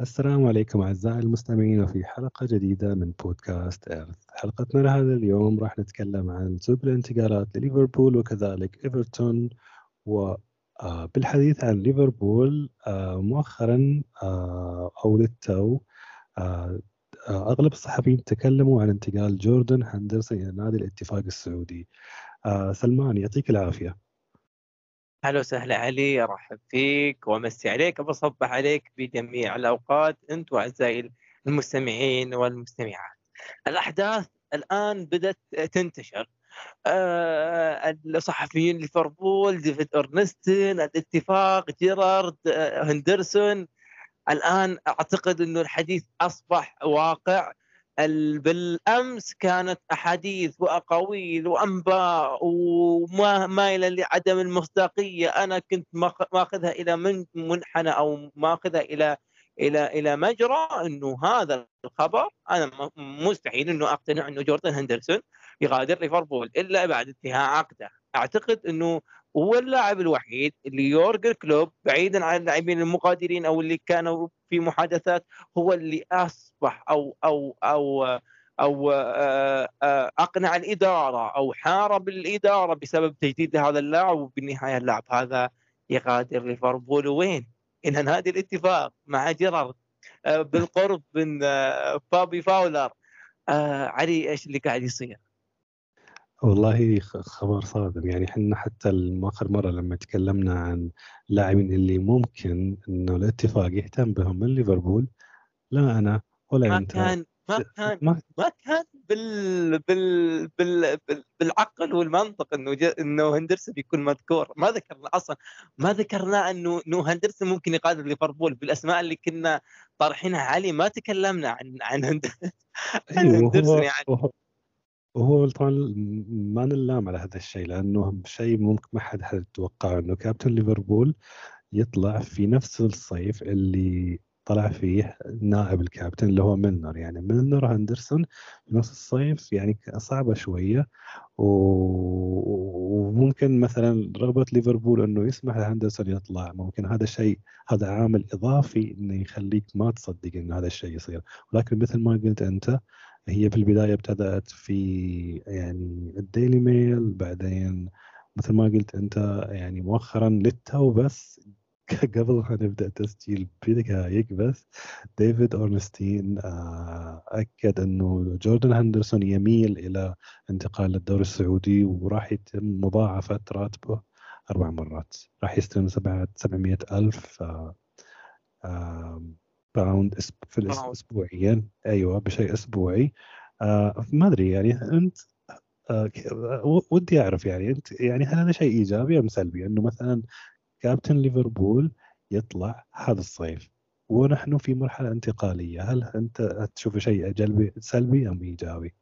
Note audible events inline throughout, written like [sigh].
السلام عليكم أعزائي المستمعين وفي حلقة جديدة من بودكاست إيرث حلقتنا لهذا اليوم راح نتكلم عن سوق الانتقالات لليفربول وكذلك إيفرتون وبالحديث عن ليفربول آه، مؤخرا آه، أو للتو آه، أغلب الصحفيين تكلموا عن انتقال جوردن هندرسون إلى نادي الاتفاق السعودي. سلمان يعطيك العافية. هلا وسهلا علي أرحب فيك وأمسي عليك وبصبح عليك بجميع الأوقات أنت وأعزائي المستمعين والمستمعات. الأحداث الآن بدأت تنتشر. أه الصحفيين ليفربول ديفيد اورنستن الاتفاق جيرارد أه هندرسون الآن أعتقد إنه الحديث أصبح واقع بالأمس كانت أحاديث وأقاويل وأنباء وما مايله لعدم المصداقية. أنا كنت ماخذها إلى من منحنى أو ماخذها إلى إلى إلى مجرى إنه هذا الخبر. أنا مستحيل إنه أقتنع إنه جوردن هندرسون يغادر ليفربول إلا بعد انتهاء عقده. أعتقد إنه هو اللاعب الوحيد اللي يورجن كلوب بعيدا عن اللاعبين المغادرين أو اللي كانوا في محادثات هو اللي أصبح أو أو أو أو آه، آه، أقنع الإدارة أو حارب الإدارة بسبب تجديد هذا اللاعب وبالنهايه اللاعب هذا يغادر ليفربول وين؟ إلى نادي الاتفاق مع جيرارد آه، بالقرب من فابي فاولر علي إيش اللي قاعد يصير؟ والله خبر صادم. يعني إحنا حتى آخر مرة لما تكلمنا عن لاعبين اللي ممكن إنه الاتفاق يهتم بهم من ليفربول لا أنا ولا ما أنت. كان ما كان ما, ما كان بال بال بال بال بالعقل والمنطق إنه إنه هندرسون يكون مذكور. ما ذكرنا أصلا ما ذكرنا إنه إنه هندرسون ممكن يقادر ليفربول. بالأسماء اللي كنا طارحينها علي ما تكلمنا عن عن هندرسون أيوه يعني. وهو طبعا ما نلام على هذا الشيء لأنه شيء ممكن ما حد حد يتوقع إنه كابتن ليفربول يطلع في نفس الصيف اللي طلع فيه نائب الكابتن اللي هو ميلنر. يعني ميلنر هندرسون في نفس الصيف يعني صعبة شوية وممكن مثلا رغبة ليفربول إنه يسمح لهندرسون يطلع. ممكن هذا شيء هذا عامل إضافي إنه يخليك ما تصدق إنه هذا الشيء يصير. ولكن مثل ما قلت أنت هي في البداية ابتدأت في يعني الديلي ميل بعدين مثل ما قلت أنت يعني مؤخرا للتو بس [laughs] قبل ما نبدأ تسجيل بدقائق بس ديفيد أورنستين آه، أكد أنه جوردن هندرسون يميل إلى انتقال للدوري السعودي وراح يتم مضاعفة راتبه أربع مرات. راح يستلم سبعة سبعمية ألف آه، باوند في الاسبوعيا أيوه بشيء أسبوعي. آه ما أدري يعني أنت آه ودي أعرف يعني أنت يعني هل هذا شيء إيجابي أم سلبي؟ أنه مثلا كابتن ليفربول يطلع هذا الصيف ونحن في مرحلة انتقالية. هل أنت تشوف شيء جلبي سلبي أم إيجابي؟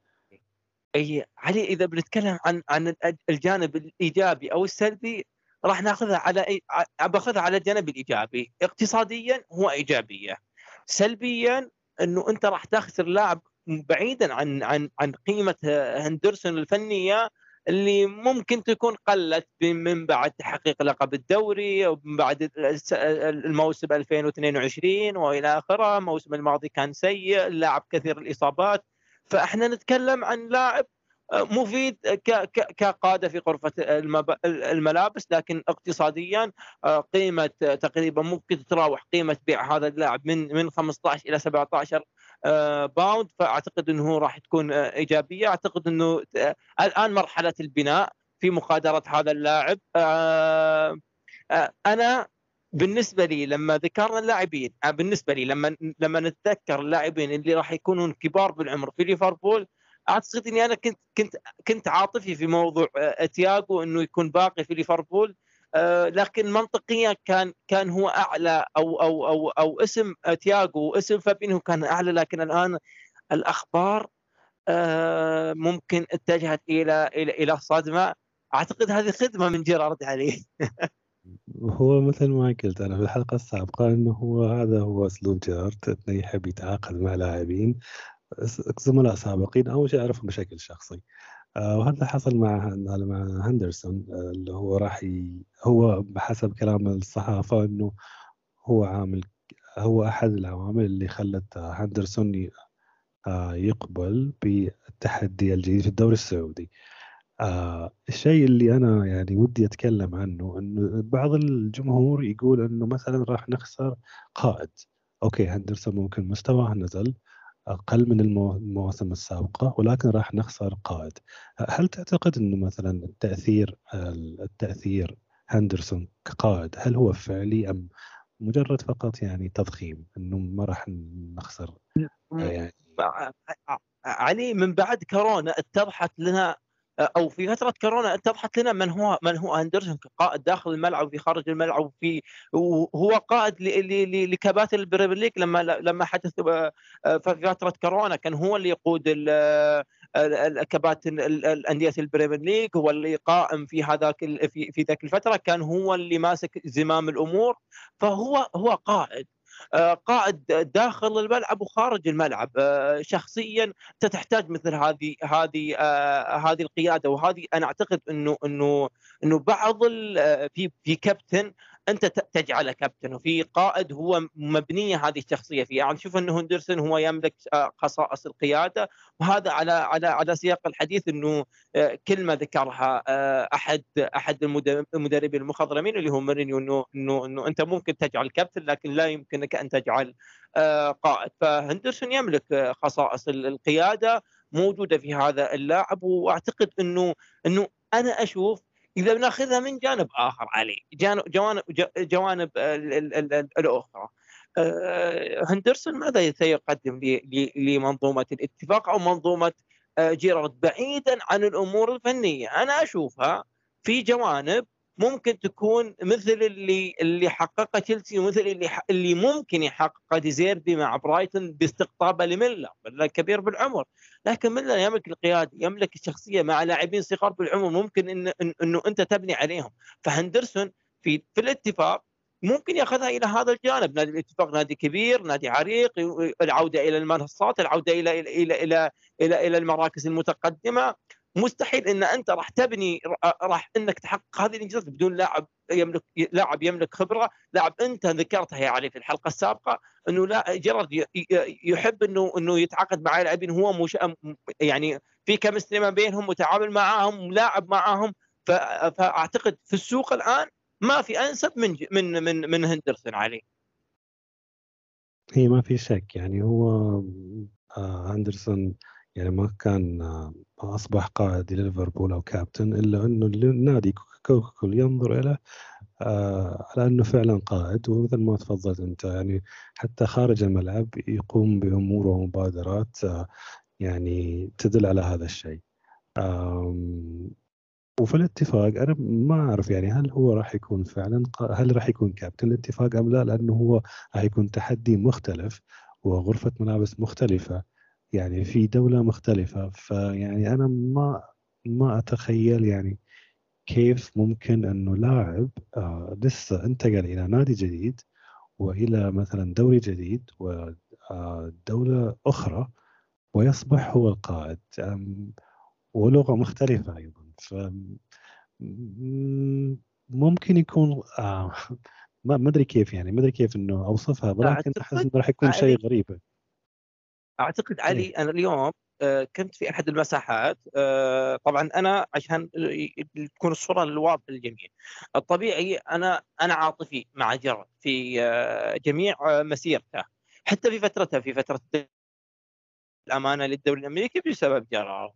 أي علي إذا بنتكلم عن عن الجانب الإيجابي أو السلبي راح ناخذها على باخذها على الجانب الإيجابي. اقتصاديا هو إيجابية. سلبيا إنه أنت راح تخسر لاعب بعيدا عن عن عن قيمة هندرسون الفنية اللي ممكن تكون قلت من بعد تحقيق لقب الدوري ومن بعد الموسم 2022 وإلى آخره، الموسم الماضي كان سيء، اللاعب كثير الإصابات، فإحنا نتكلم عن لاعب مفيد كقادة في غرفة الملابس لكن اقتصاديا آه، قيمة تقريبا ممكن تتراوح. قيمة بيع هذا اللاعب من من 15 إلى 17 آه، باوند. فأعتقد إنه راح تكون آه، إيجابية. أعتقد إنه الآن مرحلة البناء في مغادره هذا اللاعب. أنا بالنسبة لي لما ذكرنا اللاعبين بالنسبة لي لما لما نتذكر اللاعبين اللي راح يكونون كبار بالعمر في ليفربول اعتقد اني أنا كنت كنت كنت عاطفي في موضوع آه، تياجو انه يكون باقي في ليفربول. آه، لكن منطقيا كان كان هو اعلى أو أو أو أو اسم تياجو واسم فابينهو كان اعلى لكن الان الاخبار آه، ممكن اتجهت إلى إلى إلى صدمة. اعتقد هذه خدمة من جيرارد عليه [laughs] هو مثل ما قلت أنا في الحلقة السابقة إنه هو هذا هو أسلوب جيرارد إنه يحب يتعاقد مع لاعبين. زملاء سابقين أو شيء اعرفهم بشكل شخصي. آه، وهذا حصل مع مع هندرسون آه، اللي هو راح ي... هو بحسب كلام الصحافة إنه هو عامل هو أحد العوامل اللي خلت هندرسون آه، يقبل بالتحدي الجديد في الدوري السعودي. الشيء اللي أنا يعني ودي أتكلم عنه إنه بعض الجمهور يقول إنه مثلا راح نخسر قائد. أوكي هندرسون ممكن مستواه نزل أقل من المواسم السابقة ولكن راح نخسر قائد. هل تعتقد إنه مثلا التأثير التأثير هندرسون كقائد هل هو فعلي أم مجرد فقط يعني تضخيم؟ إنه ما راح نخسر يعني. علي من بعد كورونا اتضحت لنا أو في فترة كورونا اتضحت لنا من هو من هو أندرسون كقائد داخل الملعب وفي خارج الملعب وفي وهو قائد لكباتن ال Premier League لما لما حدث في فترة كورونا كان هو اللي يقود كباتن الأندية ال Premier League هو اللي قائم في هذاك في في ذاك الفترة كان هو اللي ماسك زمام الأمور فهو هو قائد. آه، قائد داخل الملعب وخارج الملعب. آه، شخصيا انت تحتاج مثل هذه هذه آه، هذه القيادة. وهذه أنا أعتقد إنه إنه إنه بعض في في كابتن أنت تجعله كابتن. وفي قائد هو مبنيه هذه الشخصية فيه يعني شوف أنه هندرسون هو يملك خصائص القيادة. وهذا على على على سياق الحديث أنه كلمة ذكرها أحد أحد المدربين المخضرمين اللي هو مورينيو أنه أنه أنه أنت ممكن تجعل كابتن لكن لا يمكنك أن تجعل قائد. فهندرسون يملك خصائص القيادة موجودة في هذا اللاعب. وأعتقد أنه أنه أنا أشوف إذا بناخذها من جانب آخر علي جوانب جوانب الأخرى. آه، هندرسون ماذا سيقدم لمنظومة الاتفاق أو منظومة آه، جيرارد؟ بعيدا عن الأمور الفنية. أنا أشوفها في جوانب ممكن تكون مثل اللي اللي حققها تشيلسي ومثل اللي اللي ممكن يحققها ديزيربي مع برايتون باستقطابه لميلا ميلا كبير بالعمر. لكن ميلا يملك القيادة يملك الشخصية مع لاعبين صغار بالعمر ممكن إن إن إنه أنت تبني عليهم. فهندرسون في في الاتفاق ممكن يأخذها إلى هذا الجانب. نادي الاتفاق نادي كبير نادي عريق العودة إلى المنصات العودة إلى إلى إلى إلى, إلى, إلى المراكز المتقدمة. مستحيل إن أنت راح تبني راح إنك تحقق هذه الإنجازات بدون لاعب يملك لاعب يملك خبرة، لاعب أنت ذكرتها يا علي في الحلقة السابقة إنه لا جرد يحب إنه إنه يتعاقد مع لاعبين هو مش يعني في كمستري ما بينهم متعامل معاهم لاعب معاهم فأعتقد في السوق الآن ما في أنسب من من من من هندرسون علي. هي ما في شك يعني هو آه هندرسون يعني ما كان آه، أصبح قائد لليفربول أو كابتن إلا أنه النادي ككل ينظر إليه آه، على أنه فعلا قائد ومثل ما تفضلت أنت يعني حتى خارج الملعب يقوم بأمور ومبادرات آه، يعني تدل على هذا الشيء. وفي الاتفاق أنا ما أعرف يعني هل هو راح يكون فعلا هل راح يكون كابتن الاتفاق أم لا؟ لأنه هو راح يكون تحدي مختلف وغرفة ملابس مختلفة. يعني في دولة مختلفة. فيعني أنا ما ما أتخيل يعني كيف ممكن أنه لاعب آه لسه انتقل إلى نادي جديد وإلى مثلا دوري جديد ودولة آه، أخرى ويصبح هو القائد. ولغة مختلفة أيضا. ف ممكن يكون آه [laughs] ما أدري كيف يعني ما أدري كيف إنه أوصفها ولكن أحس إنه راح يكون شيء غريب. أعتقد علي إيه. أنا اليوم آه، كنت في أحد المساحات آه، طبعا أنا عشان تكون الصورة الواضحة للجميع. الطبيعي أنا أنا عاطفي مع جرد في آه، جميع مسيرته. حتى في فترته في فترة الأمانة للدوري الامريكي بسبب جرار.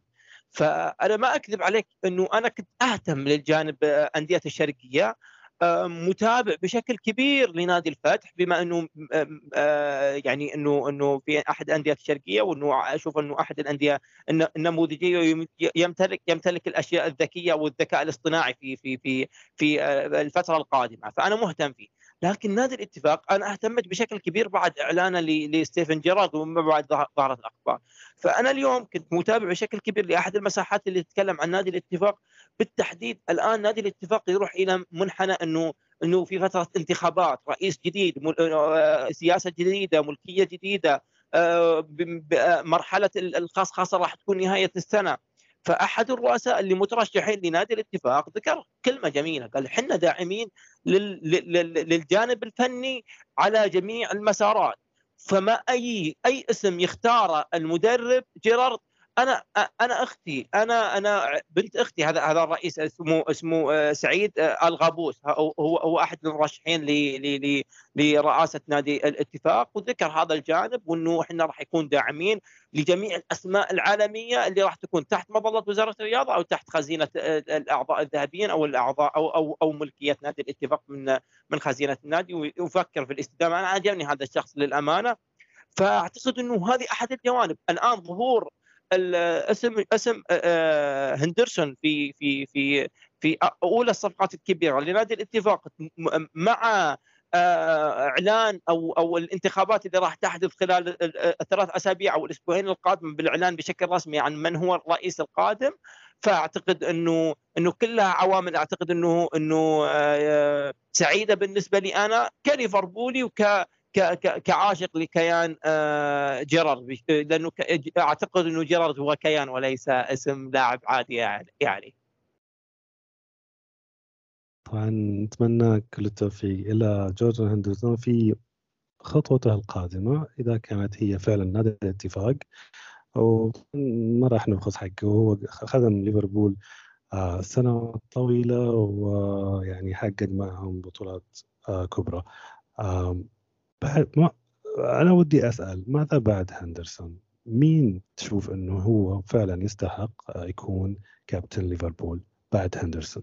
فأنا ما أكذب عليك إنه أنا كنت أهتم للجانب أندية الشرقية متابع بشكل كبير لنادي الفتح بما إنه آه، يعني إنه إنه في أحد الأندية الشرقية وإنه أشوف إنه أحد الأندية النموذجية يمتلك يمتلك الأشياء الذكية والذكاء الاصطناعي في في في في آه، الفترة القادمة فأنا مهتم فيه. لكن نادي الاتفاق أنا اهتمت بشكل كبير بعد إعلانه لستيفن جيرارد ومن بعد ظهرت الاخبار فأنا اليوم كنت متابع بشكل كبير لأحد المساحات اللي تتكلم عن نادي الاتفاق. بالتحديد الآن نادي الاتفاق يروح إلى منحنى إنه إنه في فترة انتخابات رئيس جديد آه، سياسة جديدة ملكية جديدة آه، مرحلة الخاص خاصه راح تكون نهاية السنة. فأحد الرؤساء اللي مترشحين لنادي الاتفاق ذكر كلمة جميلة قال إحنا داعمين للجانب الفني على جميع المسارات فما أي أي اسم يختاره المدرب جيرارد أنا أنا أختي أنا أنا بنت أختي هذا هذا الرئيس اسمه اسمه آه، سعيد آه، الغابوس. هو هو أحد المرشحين لرئاسة نادي الاتفاق وذكر هذا الجانب وإنه إحنا راح يكون داعمين لجميع الأسماء العالمية اللي راح تكون تحت مظلة وزارة الرياضة أو تحت خزينة آه، الأعضاء الذهبيين أو الأعضاء أو أو أو ملكية نادي الاتفاق من من خزينة النادي. ويفكر في الاستدامة. أنا عجبني هذا الشخص للأمانة. فأعتقد إنه هذه أحد الجوانب. الآن ظهور اسم اسم هندرسون في في في في أولى الصفقات الكبيرة. لنادي الاتفاق مع إعلان أو أو الانتخابات اللي راح تحدث خلال الثلاث أسابيع أو الأسبوعين القادمه بالإعلان بشكل رسمي عن من هو الرئيس القادم. فأعتقد إنه إنه كلها عوامل أعتقد إنه إنه سعيدة بالنسبة لي أنا كليفربولي وك كعاشق لكيان آه، جيرارد. لأنه أعتقد إنه جيرارد هو كيان وليس اسم لاعب عادي يعني طبعا نتمنى كل التوفيق. إلى جورج هندرسون في خطوته القادمة إذا كانت هي فعلا نادي الاتفاق. وما راح نبخس حقه. هو خدم ليفربول آه، سنوات طويلة ويعني حقق معهم بطولات آه، كبرى. بعد ما أنا ودي أسأل ماذا بعد هندرسون؟ مين تشوف إنه هو فعلا يستحق يكون كابتن ليفربول بعد هندرسون؟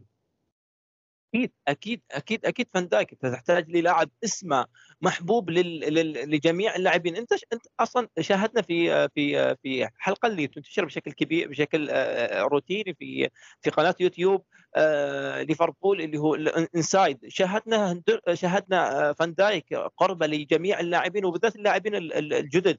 أكيد أكيد أكيد أكيد فان دايك أنت تحتاج للاعب اسمه محبوب لل... لجميع اللاعبين أنت. أنت أصلا شاهدنا في في في حلقة اللي تنتشر بشكل كبير بشكل آه، روتيني في في قناة يوتيوب آه، ليفربول اللي هو Inside شاهدنا. شاهدنا آه، فان دايك قربه لجميع اللاعبين وبالذات اللاعبين الجدد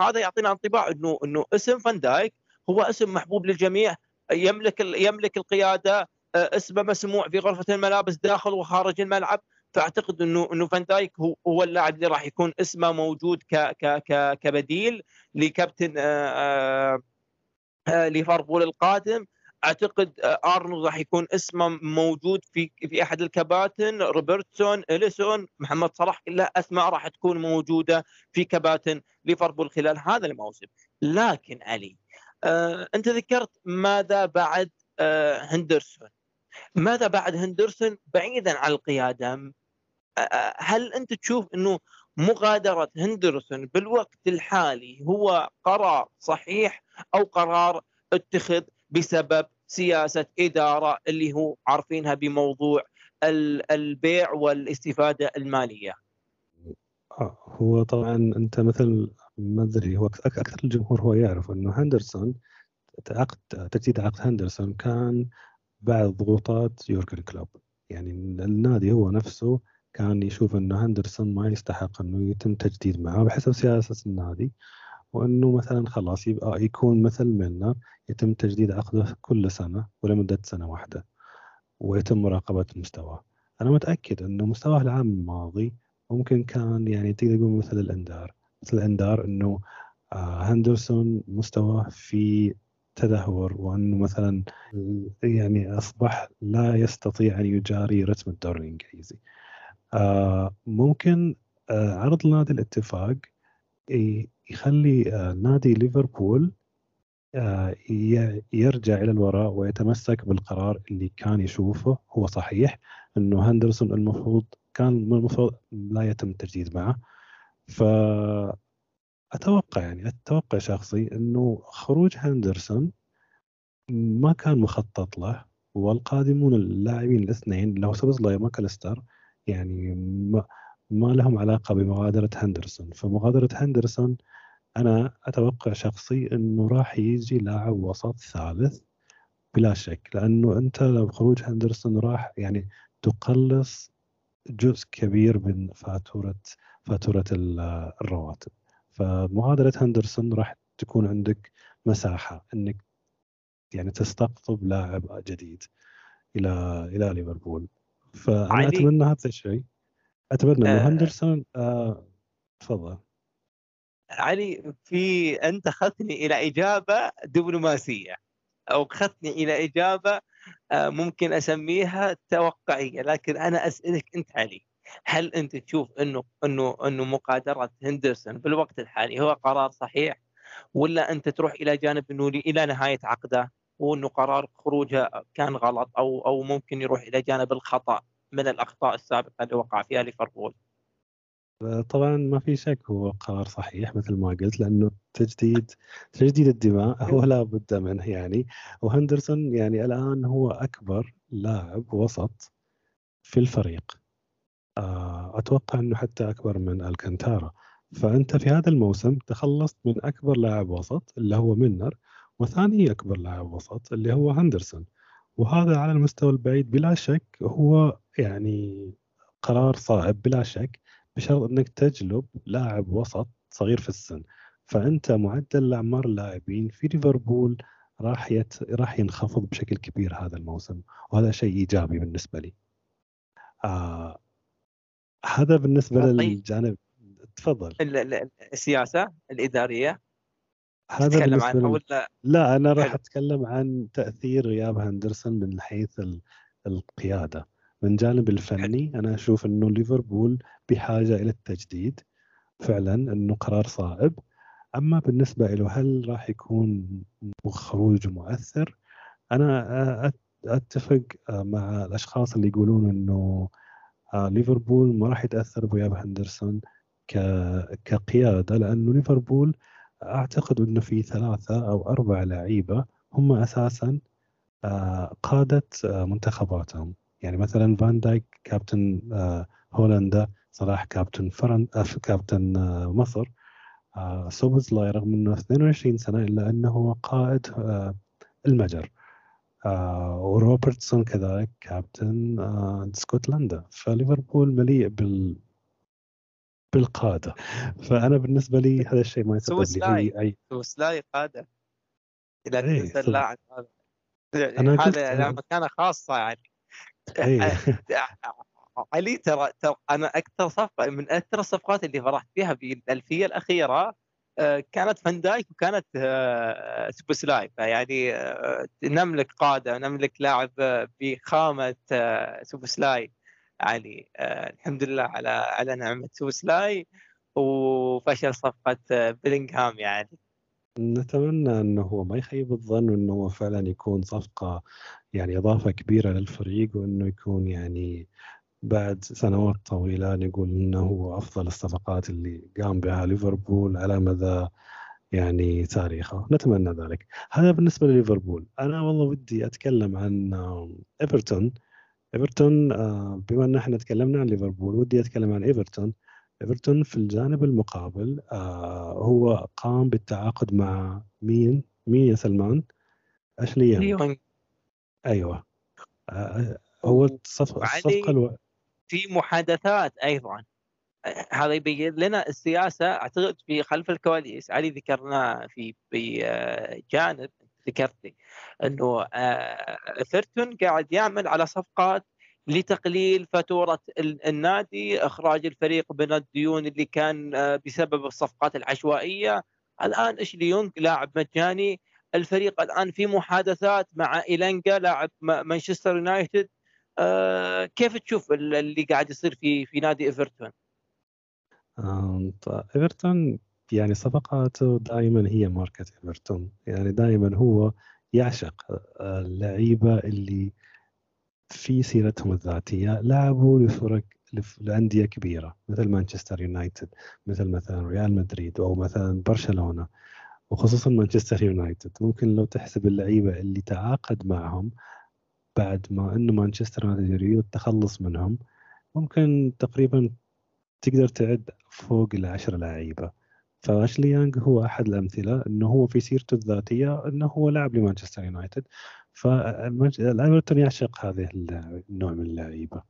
هذا يعطينا انطباع إنه إنه اسم فان دايك هو اسم محبوب للجميع يملك يملك القيادة اسمه مسموع في غرفة الملابس داخل وخارج الملعب. فأعتقد إنه إنه فان دايك هو هو اللاعب اللي راح يكون اسمه موجود ك ك ك كبديل لكابتن آه، آه، ليفربول القادم. أعتقد آه، أرنولد راح يكون اسمه موجود في في أحد الكباتن روبرتسون أليسون محمد صلاح. كلها أسماء راح تكون موجودة في كباتن ليفربول خلال هذا الموسم. لكن علي آه أنت ذكرت ماذا بعد آه هندرسون. ماذا بعد هندرسون بعيدا عن القيادة هل أنت تشوف إنه مغادرة هندرسون بالوقت الحالي هو قرار صحيح أو قرار اتخذ بسبب سياسة إدارة اللي هو عارفينها بموضوع البيع والاستفادة المالية؟ آه، هو طبعا أنت مثل ما أدري هو أكثر الجمهور هو يعرف إنه هندرسون عقد تجديد عقد هندرسون كان بعد ضغوطات يورجن كلوب. يعني النادي هو نفسه كان يشوف إنه هندرسون ما يستحق إنه يتم تجديد معه بحسب سياسة النادي وإنه مثلا خلاص يبقى يكون مثل ميلنر يتم تجديد عقده كل سنة ولمدة سنة واحدة ويتم مراقبة مستواه. أنا متأكد إنه مستواه العام الماضي ممكن كان يعني تقدر تقول مثل الإندار مثل الإندار إنه آه هندرسون مستواه في تدهور وأنه مثلا يعني أصبح لا يستطيع أن يجاري رتم الدوري الإنجليزي. آه ممكن آه عرض نادي الاتفاق يخلي آه نادي ليفربول يرجع إلى الوراء ويتمسك بالقرار اللي كان يشوفه هو صحيح أنه هندرسون المفروض كان المفروض لا يتم التجديد معه ف أتوقع يعني أتوقع شخصي إنه خروج هندرسون ما كان مخطط له والقادمون اللاعبين الاثنين اللي هو سوبزلاي وماكاليستر يعني ما, ما لهم علاقة بمغادرة هندرسون. فمغادرة هندرسون أنا أتوقع شخصي إنه راح يجي لاعب وسط ثالث بلا شك لأنه أنت لو خروج هندرسون راح يعني تقلص جزء كبير من فاتورة فاتورة الرواتب. فمغادرة هندرسون راح تكون عندك مساحة إنك يعني تستقطب لاعب جديد إلى إلى ليفربول. فأنا أتمنى هذا الشيء. أتمنى إنه آه. هندرسون آه تفضل. علي في أنت أخذتني إلى إجابة دبلوماسية. اوقفتني إلى إجابة آه، ممكن أسميها توقعية. لكن أنا أسألك أنت علي. هل أنت تشوف إنه إنه إنه مقادرة هندرسون بالوقت الحالي هو قرار صحيح؟ ولا أنت تروح إلى جانب إنه إلى نهاية عقده وإنه قرار خروجه كان غلط أو أو ممكن يروح إلى جانب الخطأ من الأخطاء السابقة اللي وقع فيها ليفربول؟ طبعا ما في شك هو قرار صحيح مثل ما قلت لأنه تجديد تجديد الدماء هو لا بد منه يعني. وهندرسون يعني الآن هو أكبر لاعب وسط في الفريق. آه، أتوقع إنه حتى أكبر من الكانتارا. فأنت في هذا الموسم تخلصت من أكبر لاعب وسط اللي هو منر وثاني أكبر لاعب وسط اللي هو هندرسون. وهذا على المستوى البعيد بلا شك هو يعني قرار صعب بلا شك بشرط إنك تجلب لاعب وسط صغير في السن. فأنت معدل أعمار اللاعبين في ليفربول راح يت... راح ينخفض بشكل كبير هذا الموسم وهذا شيء إيجابي بالنسبة لي. آه هذا بالنسبة طيب. للجانب تفضل. السياسة الإدارية؟ هذا بالنسبة عنها ولا لا أنا راح أتكلم عن تأثير غياب هندرسون من حيث القيادة. من جانب الفني أنا أشوف إنه ليفربول بحاجة إلى التجديد. فعلا إنه قرار صائب. أما بالنسبة له هل راح يكون خروج مؤثر؟ أنا أتفق مع الأشخاص اللي يقولون إنه ليفربول ما راح يتأثر بغياب هندرسون كقيادة لأنه ليفربول أعتقد إنه في ثلاثة أو أربع لعيبة هم أساسا قادة منتخباتهم. يعني مثلا فان دايك كابتن آه، هولندا صلاح كابتن فرن آه، كابتن آه، مصر. سوبزلاي رغم إنه 22 سنة إلا أنه قائد المجر. وروبرتسون كذلك كابتن اسكتلندا فليفربول مليء بال بالقادة. فأنا بالنسبة لي هذا الشيء ما يسبب لي أي أي. سوبوسلاي قادة. إذا تنسى اللاعب هذا. هذا مكانه خاصة يعني. إيه. [laughs] علي ترى ترى أنا أكثر صفقة من أكثر الصفقات اللي فرحت فيها في الألفية الأخيرة آه، كانت فان دايك وكانت آه، سوبوسلاي فيعني آه، نملك قادة نملك لاعب بخامة سوبوسلاي علي الحمد لله على على نعمة سوبوسلاي وفشل صفقة بلينغهام يعني. نتمنى أنه هو ما يخيب الظن وانه هو فعلا يكون صفقة يعني إضافة كبيرة للفريق وأنه يكون يعني بعد سنوات طويلة نقول إنه هو أفضل الصفقات اللي قام بها ليفربول على مدى يعني تاريخه. نتمنى ذلك. هذا بالنسبة لليفربول. أنا والله ودي أتكلم عن إيفرتون. إيفرتون آه، بما إن إحنا تكلمنا عن ليفربول ودي أتكلم عن إيفرتون. إيفرتون في الجانب المقابل آه هو قام بالتعاقد مع مين؟ مين يا سلمان؟ اشلي يانج أيوه. آه هو الصفقه الصفقة ألو... في محادثات أيضا. هذا يبين لنا السياسة أعتقد في خلف الكواليس. علي ذكرناه في بجانب ذكرتي إنه ايفرتون قاعد يعمل على صفقات لتقليل فاتورة النادي إخراج الفريق من الديون اللي كان آه، بسبب الصفقات العشوائية. الآن آشلي يونغ لاعب مجاني. الفريق الآن في محادثات مع إيلانجا لاعب مانشستر يونايتد. آه، كيف تشوف اللي قاعد يصير في في نادي إيفرتون؟ طيب إيفرتون يعني صفقاته دائما هي ماركة إيفرتون يعني دائما هو يعشق آه، اللعيبة اللي في سيرتهم الذاتية لعبوا لفرق لأندية كبيرة مثل مانشستر يونايتد مثل مثلا ريال مدريد أو مثلا برشلونة وخصوصا مانشستر يونايتد ممكن لو تحسب اللعيبة اللي تعاقد معهم بعد ما إنه مانشستر يونايتد يريد التخلص منهم ممكن تقريبا تقدر تعد فوق العشر لعيبة. فأشلي يانج هو أحد الأمثلة إنه هو في سيرته الذاتية إنه هو لعب لمانشستر يونايتد. فايفرتون يعشق هذه النوع من اللعيبة.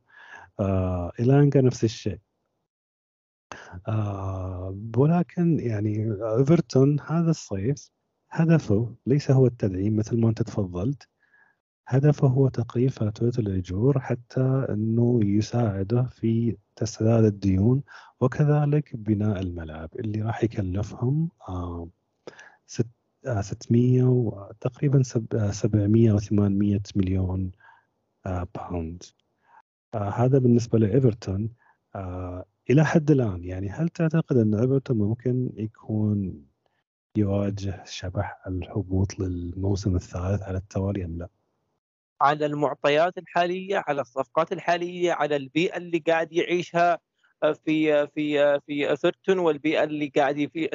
آه إلانجا نفس الشيء. آه ولكن يعني إيفرتون هذا الصيف هدفه ليس هو التدعيم مثل ما أنت تفضلت. هدفه هو تقليل فاتورة الأجور حتى أنه يساعده في سداد الديون وكذلك بناء الملعب اللي راح يكلفهم آه 600 وتقريبا 700 أو 800 مليون باوند هذا بالنسبة لإيفرتون إلى حد الآن يعني هل تعتقد أن إيفرتون ممكن يكون يواجه شبح الهبوط للموسم الثالث على التوالي أم لا؟ على المعطيات الحالية على الصفقات الحالية على البيئة اللي قاعد يعيشها في في في ايفرتون والبيئة اللي قاعد في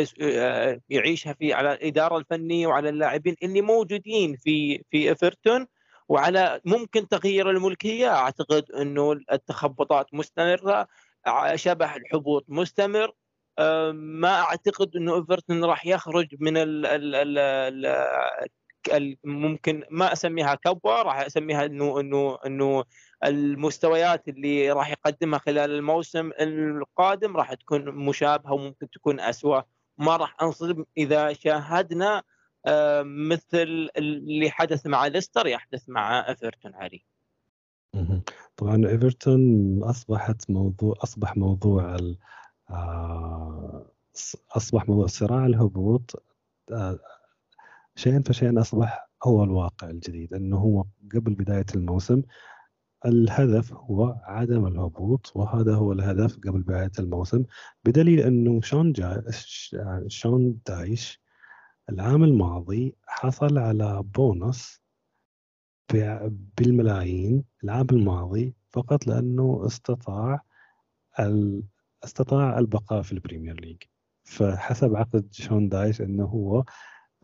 يعيشها في على الإدارة الفنية وعلى اللاعبين اللي موجودين في في ايفرتون وعلى ممكن تغيير الملكية. أعتقد إنه التخبطات مستمرة شبح الحبوط مستمر. ما أعتقد إنه ايفرتون راح يخرج من ال ال ال ممكن ما أسميها كبوة راح أسميها إنه إنه إنه المستويات اللي راح يقدمها خلال الموسم القادم راح تكون مشابهة وممكن تكون اسوء ما راح أنصدم إذا شاهدنا مثل اللي حدث مع ليستر يحدث مع إيفرتون علي. طبعا إيفرتون أصبحت موضوع أصبح موضوع آه، أصبح موضوع صراع الهبوط آه، شيئا فشيئا أصبح هو الواقع الجديد إنه هو قبل بداية الموسم الهدف هو عدم الهبوط وهذا هو الهدف قبل بداية الموسم بدليل إنه شون جا شون دايش العام الماضي حصل على بونص بالملايين العام الماضي فقط لأنه استطاع استطاع البقاء في ال Premier League. فحسب عقد شون دايش إنه هو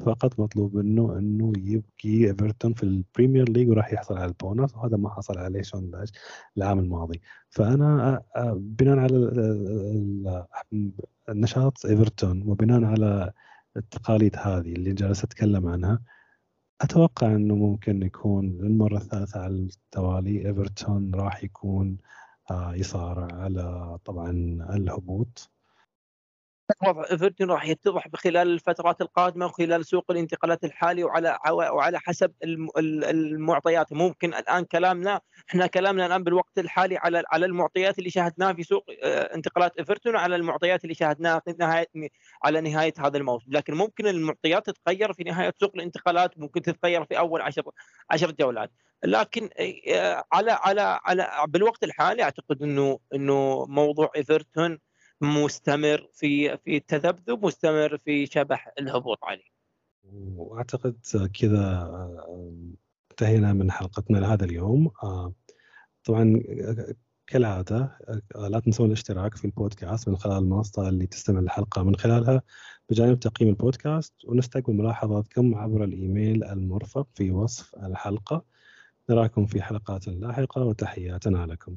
فقط مطلوب منه إنه يبقي إيفرتون في ال Premier League وراح يحصل على البونص وهذا ما حصل عليه شون دايش العام الماضي. فأنا بناء على نشاط إيفرتون وبناء على التقاليد هذه اللي جالس أتكلم عنها أتوقع إنه ممكن يكون للمره الثالثة على التوالي إيفرتون راح يكون آه، يصارع على طبعا الهبوط. وضع ايفرتون راح يتضح خلال الفترات القادمة وخلال سوق الانتقالات الحالي وعلى وعلى حسب المعطيات. ممكن الآن كلامنا إحنا كلامنا الآن بالوقت الحالي على على المعطيات اللي شاهدناها في سوق آه، انتقالات ايفرتون وعلى المعطيات اللي شاهدناها في نهاية على نهاية هذا الموسم. لكن ممكن المعطيات تتغير في نهاية سوق الانتقالات ممكن تتغير في أول 10 10 جولات. لكن آه، على على على بالوقت الحالي أعتقد إنه إنه موضوع ايفرتون مستمر في في التذبذب مستمر في شبح الهبوط عليه. وأعتقد كذا انتهينا من حلقتنا لهذا اليوم. آه، طبعا آه، لا تنسون الاشتراك في البودكاست من خلال المنصة اللي تستمع الحلقة من خلالها بجانب تقييم البودكاست. ونستقبل ملاحظاتكم عبر الإيميل المرفق في وصف الحلقة. نراكم في حلقات لاحقة وتحياتنا لكم.